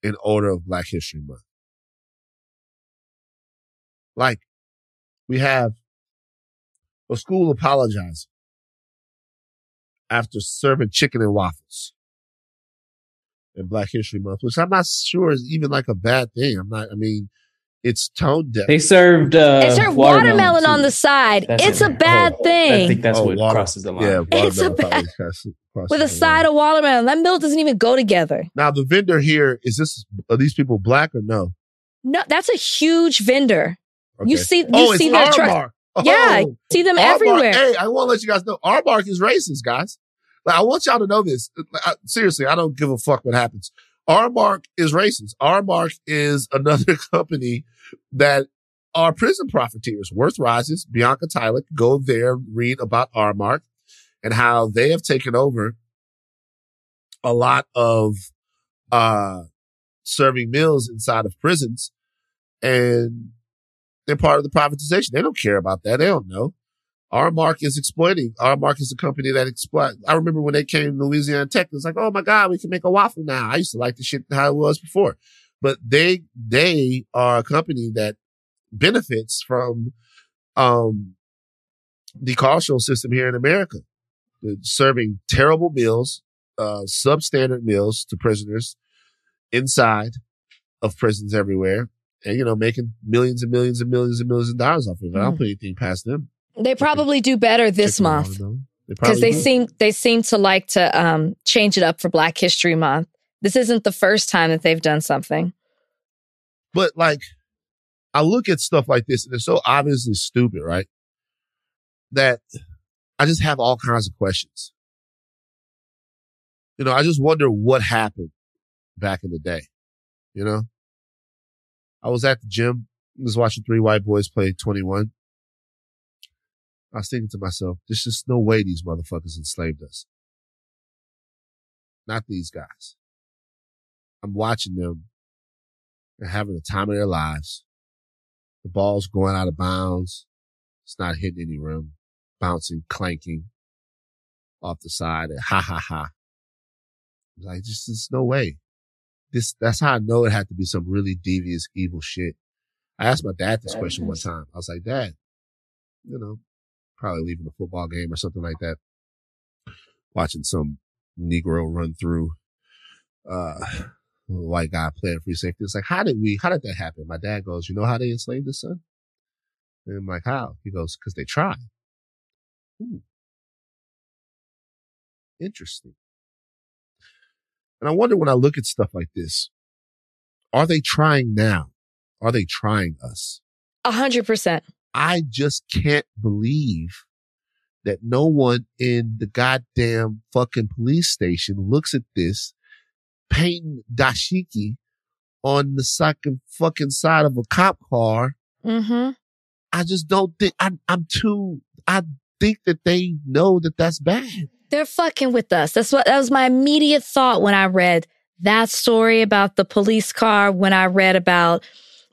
in honor of Black History Month. Like, we have a school apologizing after serving chicken and waffles in Black History Month, which I'm not sure is even like a bad thing. I'm not, I mean, it's tone deaf. They served uh, It's her watermelon, too. on the side. That's it's it. a bad Oh, thing. I think that's Oh, what water- crosses the line. Yeah, It's a bad- crosses- crosses with a the side of watermelon. That milk doesn't even go together. Now the vendor here is this are these people black or no? No, that's a huge vendor. You see, you oh, see it's their truck. Oh, Yeah, you see them Aramark- everywhere. Hey, I want to let you guys know Aramark is racist, guys. Like, I want y'all to know this. I- seriously, I don't give a fuck what happens. Aramark is racist. Aramark is another company that are prison profiteers. Worth Rises, Bianca Tylek, go there, read about Aramark and how they have taken over a lot of uh serving meals inside of prisons and they're part of the privatization. They don't care about that. They don't know. Aramark is exploiting. Aramark is a company that exploit. I remember when they came to Louisiana Tech, it was like, oh my God, we can make a waffle now. I used to like the shit how it was before. But they, they are a company that benefits from, um, the carceral system here in America, They're serving terrible meals, uh, substandard meals to prisoners inside of prisons everywhere and, you know, making millions and millions and millions and millions of dollars off of it. I don't Mhm. put anything past them. They probably do better this month. They because they seem they seem to like to um, change it up for Black History Month. This isn't the first time that they've done something. But like, I look at stuff like this and it's so obviously stupid, right? That I just have all kinds of questions. You know, I just wonder what happened back in the day. You know, I was at the gym, was watching three white boys play 21. I was thinking to myself, there's just no way these motherfuckers enslaved us. Not these guys. I'm watching them they're having the time of their lives. The ball's going out of bounds. It's not hitting any rim, bouncing, clanking off the side. And ha ha ha. Like, just, there's no way. This, that's how I know it had to be some really devious, evil shit. I asked my dad this question one time. I was like, Dad, you know, probably leaving a football game or something like that, watching some Negro run through, uh, white guy playing free safety. It's like, how did we, how did that happen? My dad goes, you know how they enslaved his son? And I'm like, how? He goes, cause they tried. Ooh. Interesting. And I wonder when I look at stuff like this, are they trying now? Are they trying us? A hundred percent. I just can't believe that no one in the goddamn fucking police station looks at this painting dashiki on the second fucking side of a cop car. Mm-hmm. I just don't think I, I'm too, I think that they know that that's bad. They're fucking with us. That's what that was my immediate thought when I read that story about the police car, when I read about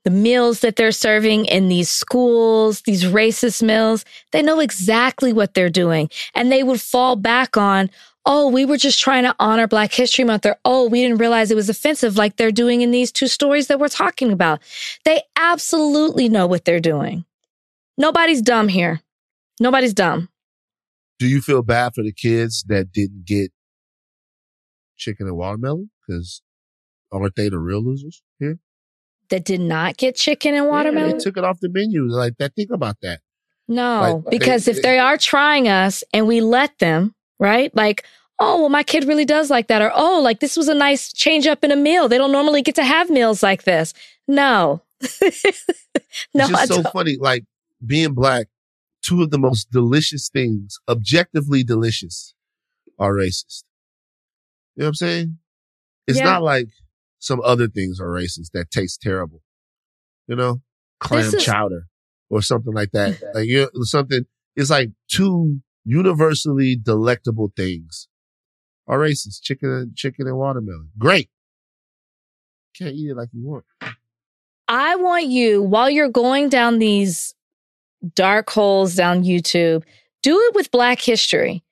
the meals that they're serving in these schools, these racist meals. They know exactly what they're doing. And they would fall back on, oh, we were just trying to honor Black History Month, or oh, we didn't realize it was offensive, like they're doing in these two stories that we're talking about. They absolutely know what they're doing. Nobody's dumb here. Nobody's dumb. Do you feel bad for the kids that didn't get chicken and watermelon? Cause aren't they the real losers here? That did not get chicken and Yeah, watermelon? they took it off the menu. Like that. Think about that. no, like, because they- if they are trying us and we let them, right? Like, oh, well, my kid really does like that. Or, oh, like this was a nice change up in a meal. They don't normally get to have meals like this. No. no, it's just so funny. Like being black, two of the most delicious things, objectively delicious, are racist. You know what I'm saying? It's Yeah. not like some other things are racist that taste terrible. You know, clam is- chowder or something like that. like you know, something. It's like two universally delectable things are racist. Chicken and chicken and watermelon. Great. Can't eat it like you want. I want you, while you're going down these dark holes down YouTube, do it with Black History.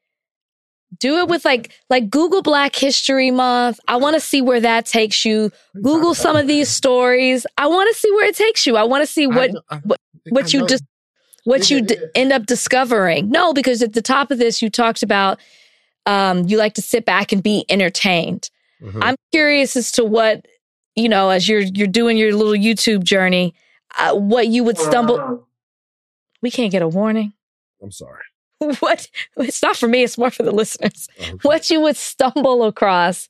Do it with like like Google Black History Month. I want to see where that takes you. Google some of these stories. I want to see where it takes you. I want to see what I know- I- what what you just what you d- end up discovering. No, because at the top of this you talked about um you like to sit back and be entertained. Mhm. I'm curious as to what you know as you're you're doing your little YouTube journey, uh, what you would stumble. We can't get a warning. I'm sorry. What? It's not for me. It's more for the listeners. Okay. What you would stumble across,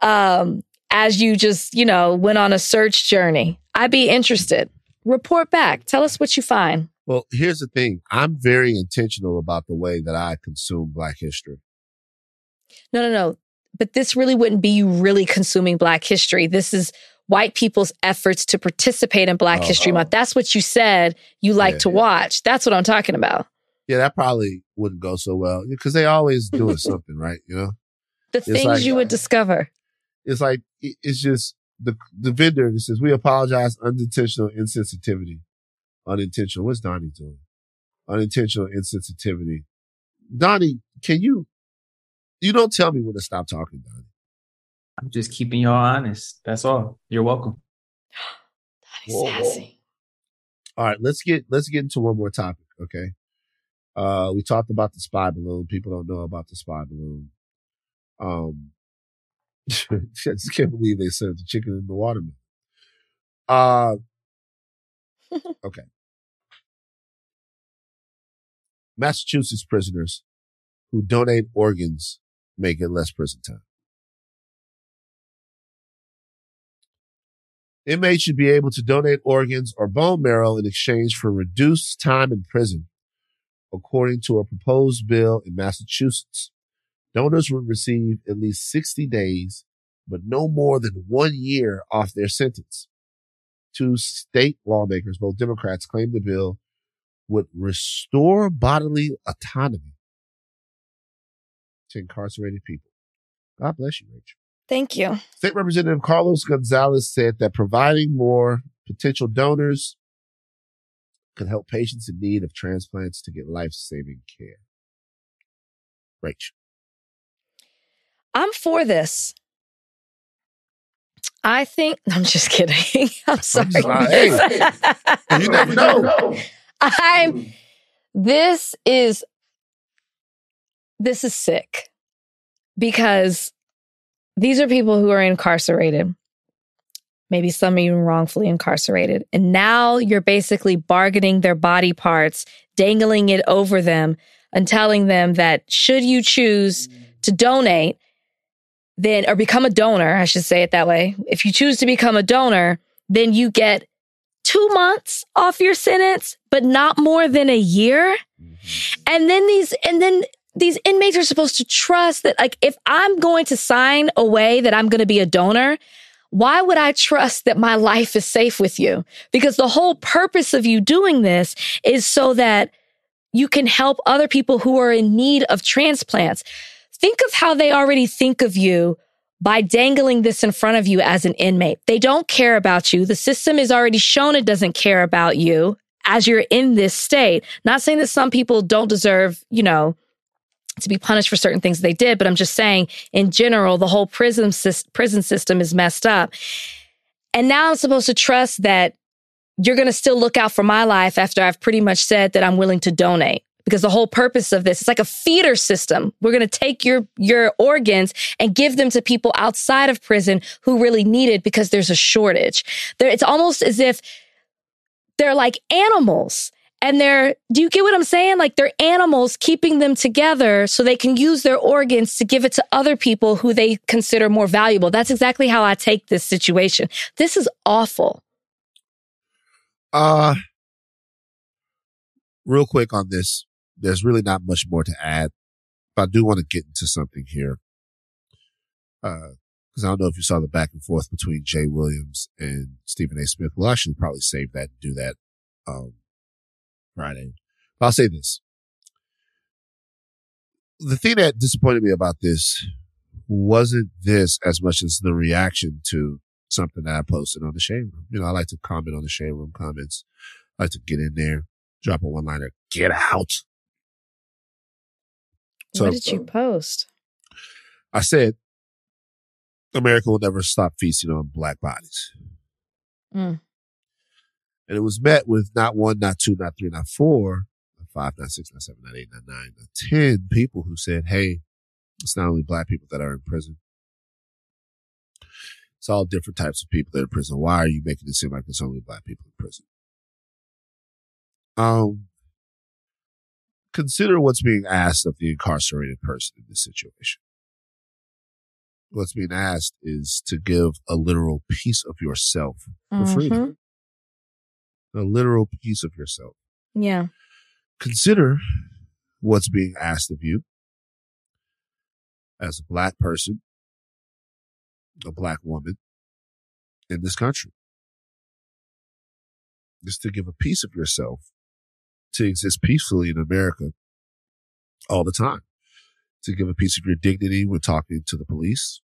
um, as you just you know went on a search journey. I'd be interested. Report back. Tell us what you find. Well, here's the thing. I'm very intentional about the way that I consume Black history. No, no, no. But this really wouldn't be you really consuming Black history. This is white people's efforts to participate in Black Oh. History Month. That's what you said you like Yeah, to yeah. watch. That's what I'm talking about. Yeah, that probably wouldn't go so well because they always doing something, right? You know, The things like- you would discover. it's like it's just the the vendor that says we apologize, unintentional insensitivity, unintentional. What's Donnie doing? Unintentional insensitivity. Donnie, can you? You don't tell me when to stop talking, Donnie. I'm just keeping y'all honest. That's all. You're welcome. Whoa, whoa. Sassy. All right, let's get let's get into one more topic, okay? Uh we talked about the spy balloon. People don't know about the spy balloon. Um I just can't believe they served the chicken in the watermelon. Uh okay. Massachusetts prisoners who donate organs may get less prison time. Inmates should be able to donate organs or bone marrow in exchange for reduced time in prison, according to a proposed bill in Massachusetts. Donors would receive at least 60 days, but no more than one year off their sentence. Two state lawmakers, both Democrats, claimed the bill would restore bodily autonomy to incarcerated people. God bless you, Rachel. Thank you. State Representative Carlos Gonzalez said that providing more potential donors could help patients in need of transplants to get life saving care. Rachel. I'm for this. I think I'm just kidding. I'm sorry. sorry. You never know. I'm this is this is sick because these are people who are incarcerated. Maybe some are even wrongfully incarcerated. And now you're basically bargaining their body parts, dangling it over them, and telling them that should you choose to donate, then, or become a donor, I should say it that way. If you choose to become a donor, then you get two months off your sentence, but not more than a year. Mm-hmm. And then these, and then these inmates are supposed to trust that, like, if I'm going to sign away that I'm going to be a donor, why would I trust that my life is safe with you? Because the whole purpose of you doing this is so that you can help other people who are in need of transplants. Think of how they already think of you by dangling this in front of you as an inmate. They don't care about you. The system is already shown it doesn't care about you as you're in this state. Not saying that some people don't deserve, you know, to be punished for certain things they did, but I'm just saying in general, the whole prison, prison system is messed up. And now I'm supposed to trust that you're going to still look out for my life after I've pretty much said that I'm willing to donate. because the whole purpose of this it's like a feeder system we're going to take your your organs and give them to people outside of prison who really need it because there's a shortage there it's almost as if they're like animals and they're do you get what i'm saying like they're animals keeping them together so they can use their organs to give it to other people who they consider more valuable that's exactly how i take this situation this is awful Uh, real quick on this, there's really not much more to add, but I do want to get into something here. Uh, cause I don't know if you saw the back and forth between Jay Williams and Stephen A. Smith. well i should probably save that and do that, um, Friday. But I'll say this. The thing that disappointed me about this wasn't this as much as the reaction to something that I posted on the Shade Room. You know, I like to comment on the Shade Room comments. I like to get in there, drop a one liner, get out. So, what did you post I said, America will never stop feasting on black bodies. Mm. And it was met with not one, not two, not three, not four, not five, not six, not seven, not eight, not nine, not 10 people who said, Hey, it's not only black people that are in prison. It's all different types of people that are in prison. Why are you making it seem like it's only black people in prison? Um, consider what's being asked of the incarcerated person in this situation. What's being asked is to give a literal piece of yourself for freedom. A literal piece of yourself. yeah Consider what's being asked of you as a black person, a black woman in this country. Just to give a piece of yourself to exist peacefully in America all the time. To give a piece of your dignity when talking to the police,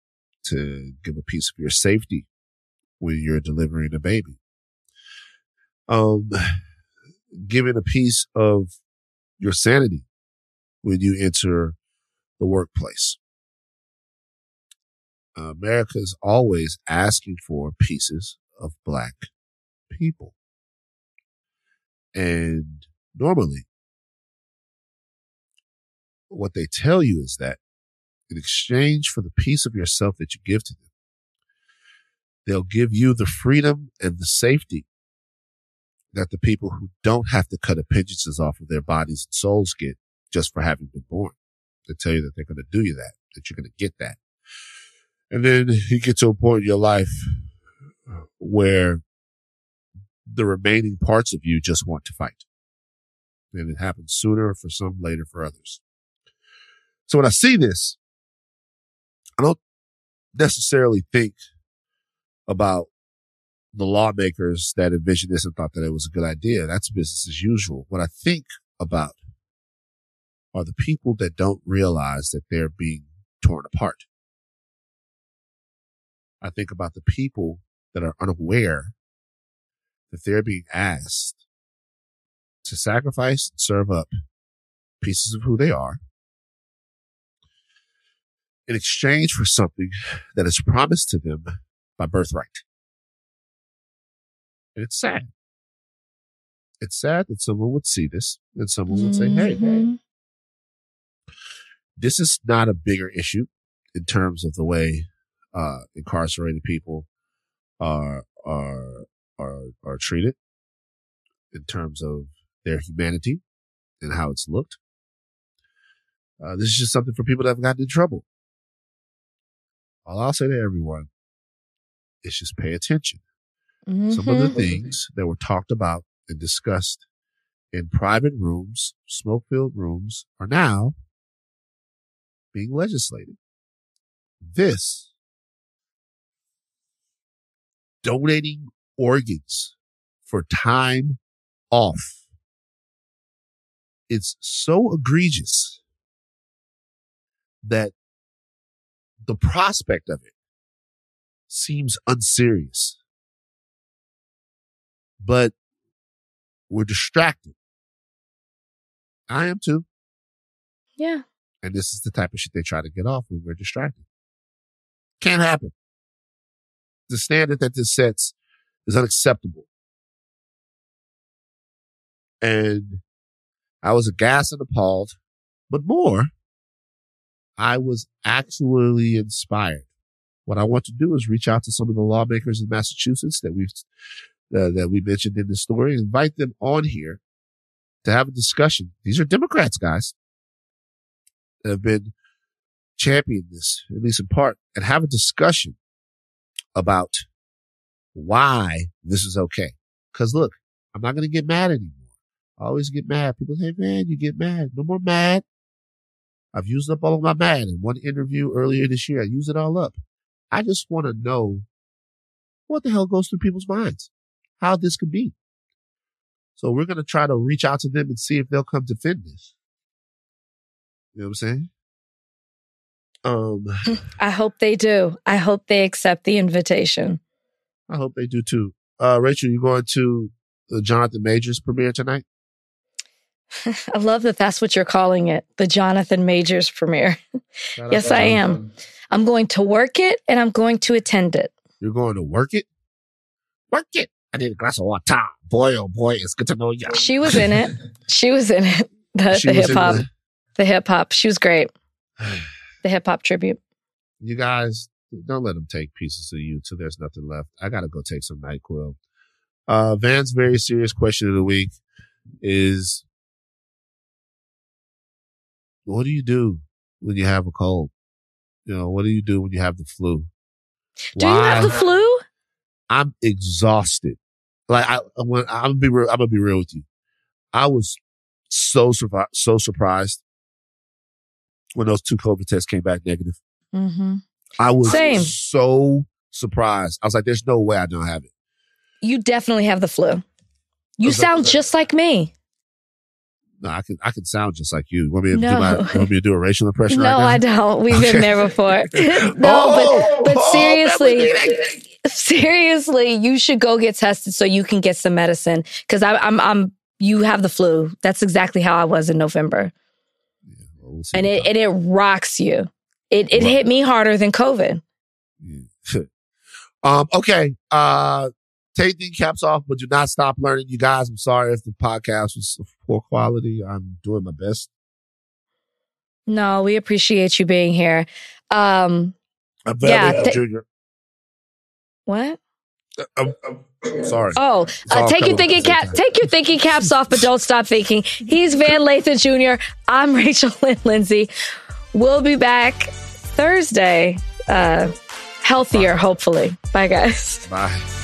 to give a piece of your safety when you're delivering a baby. Um, giving a piece of your sanity when you enter the workplace. America is always asking for pieces of black people. And normally, what they tell you is that in exchange for the piece of yourself that you give to them, they'll give you the freedom and the safety that the people who don't have to cut appendages off of their bodies and souls get just for having been born. They tell you that they're going to do you that, that you're going to get that. And then you get to a point in your life uh, where the remaining parts of you just want to fight. And it happens sooner for some, later for others. So when I see this, I don't necessarily think about the lawmakers that envisioned this and thought that it was a good idea. That's business as usual. What I think about are the people that don't realize that they're being torn apart. I think about the people that are unaware that they're being asked to sacrifice and serve up pieces of who they are in exchange for something that is promised to them by birthright. And it's sad. It's sad that someone would see this and someone would say, hey, Mhm. this is not a bigger issue in terms of the way uh, incarcerated people are are are are treated in terms of their humanity and how it's looked. Uh, this is just something for people that have gotten in trouble. All I'll say to everyone is just pay attention. Some of the Mhm. things that were talked about and discussed in private rooms, smoke filled rooms, are now being legislated. This donating organs for time off. It's so egregious that the prospect of it seems unserious. But we're distracted. I am too. yeah And this is the type of shit they try to get off when we're distracted. Can't happen. The standard that this sets is unacceptable. And I was aghast and appalled, but more, I was actually inspired. What I want to do is reach out to some of the lawmakers in Massachusetts that we've uh, that we mentioned in the story, invite them on here to have a discussion. These are Democrats, guys, that have been championing this, at least in part, and have a discussion about why this is okay. Cause look, I'm not going to get mad anymore. I always get mad. People say, man, you get mad. No more mad. I've used up all of my mad in one interview earlier this year. I used it all up. I just want to know what the hell goes through people's minds, how this could be. So we're going to try to reach out to them and see if they'll come defend this. You know what I'm saying? Um, I hope they do. I hope they accept the invitation. I hope they do too. Uh, Rachel, you going to the Jonathan Majors premiere tonight? I love that that's what you're calling it, the Jonathan Majors premiere. Yes, I am. I'm going to work it and I'm going to attend it. You're going to work it? Work it. I need a glass of water. Boy, oh boy, it's good to know you. She was in it. She was in it. The, the hip hop. the- The hip hop. She was great. The hip hop tribute. You guys, don't let them take pieces of you till there's nothing left. I got to go take some NyQuil. Uh, Van's very serious question of the week is what do you do when you have a cold? You know, what do you do when you have the flu? Do you have the flu? I'm exhausted. Like I, when I'm gonna be real, I'm gonna be real with you. I was so survi- so surprised when those two COVID tests came back negative. Mm-hmm. I was Same. so surprised. I was like, "There's no way I don't have it." You definitely have the flu. You sound just like me. No, I can I can sound just like you. Want me to No. do my? Want me to do a racial impression? No, right now? I don't. We've Okay. been there before. no, Oh, but but oh, seriously, seriously, you should go get tested so you can get some medicine. Because I'm I'm you have the flu. That's exactly how I was in November, Well, we'll and it and it rocks you. It it Right. hit me harder than COVID. um. Okay. Uh. Take the caps off, but do not stop learning. You guys, I'm sorry if the podcast was of poor quality. I'm doing my best. No, we appreciate you being here. Um, I'm very Yeah, th- Junior. What? I'm, I'm sorry. Oh, uh, take your thinking at the same cap, take your thinking caps off, but don't stop thinking. He's Van Lathan Jr. I'm Rachel Lynn Lindsay. We'll be back Thursday, uh, healthier, hopefully. Bye, guys. Bye.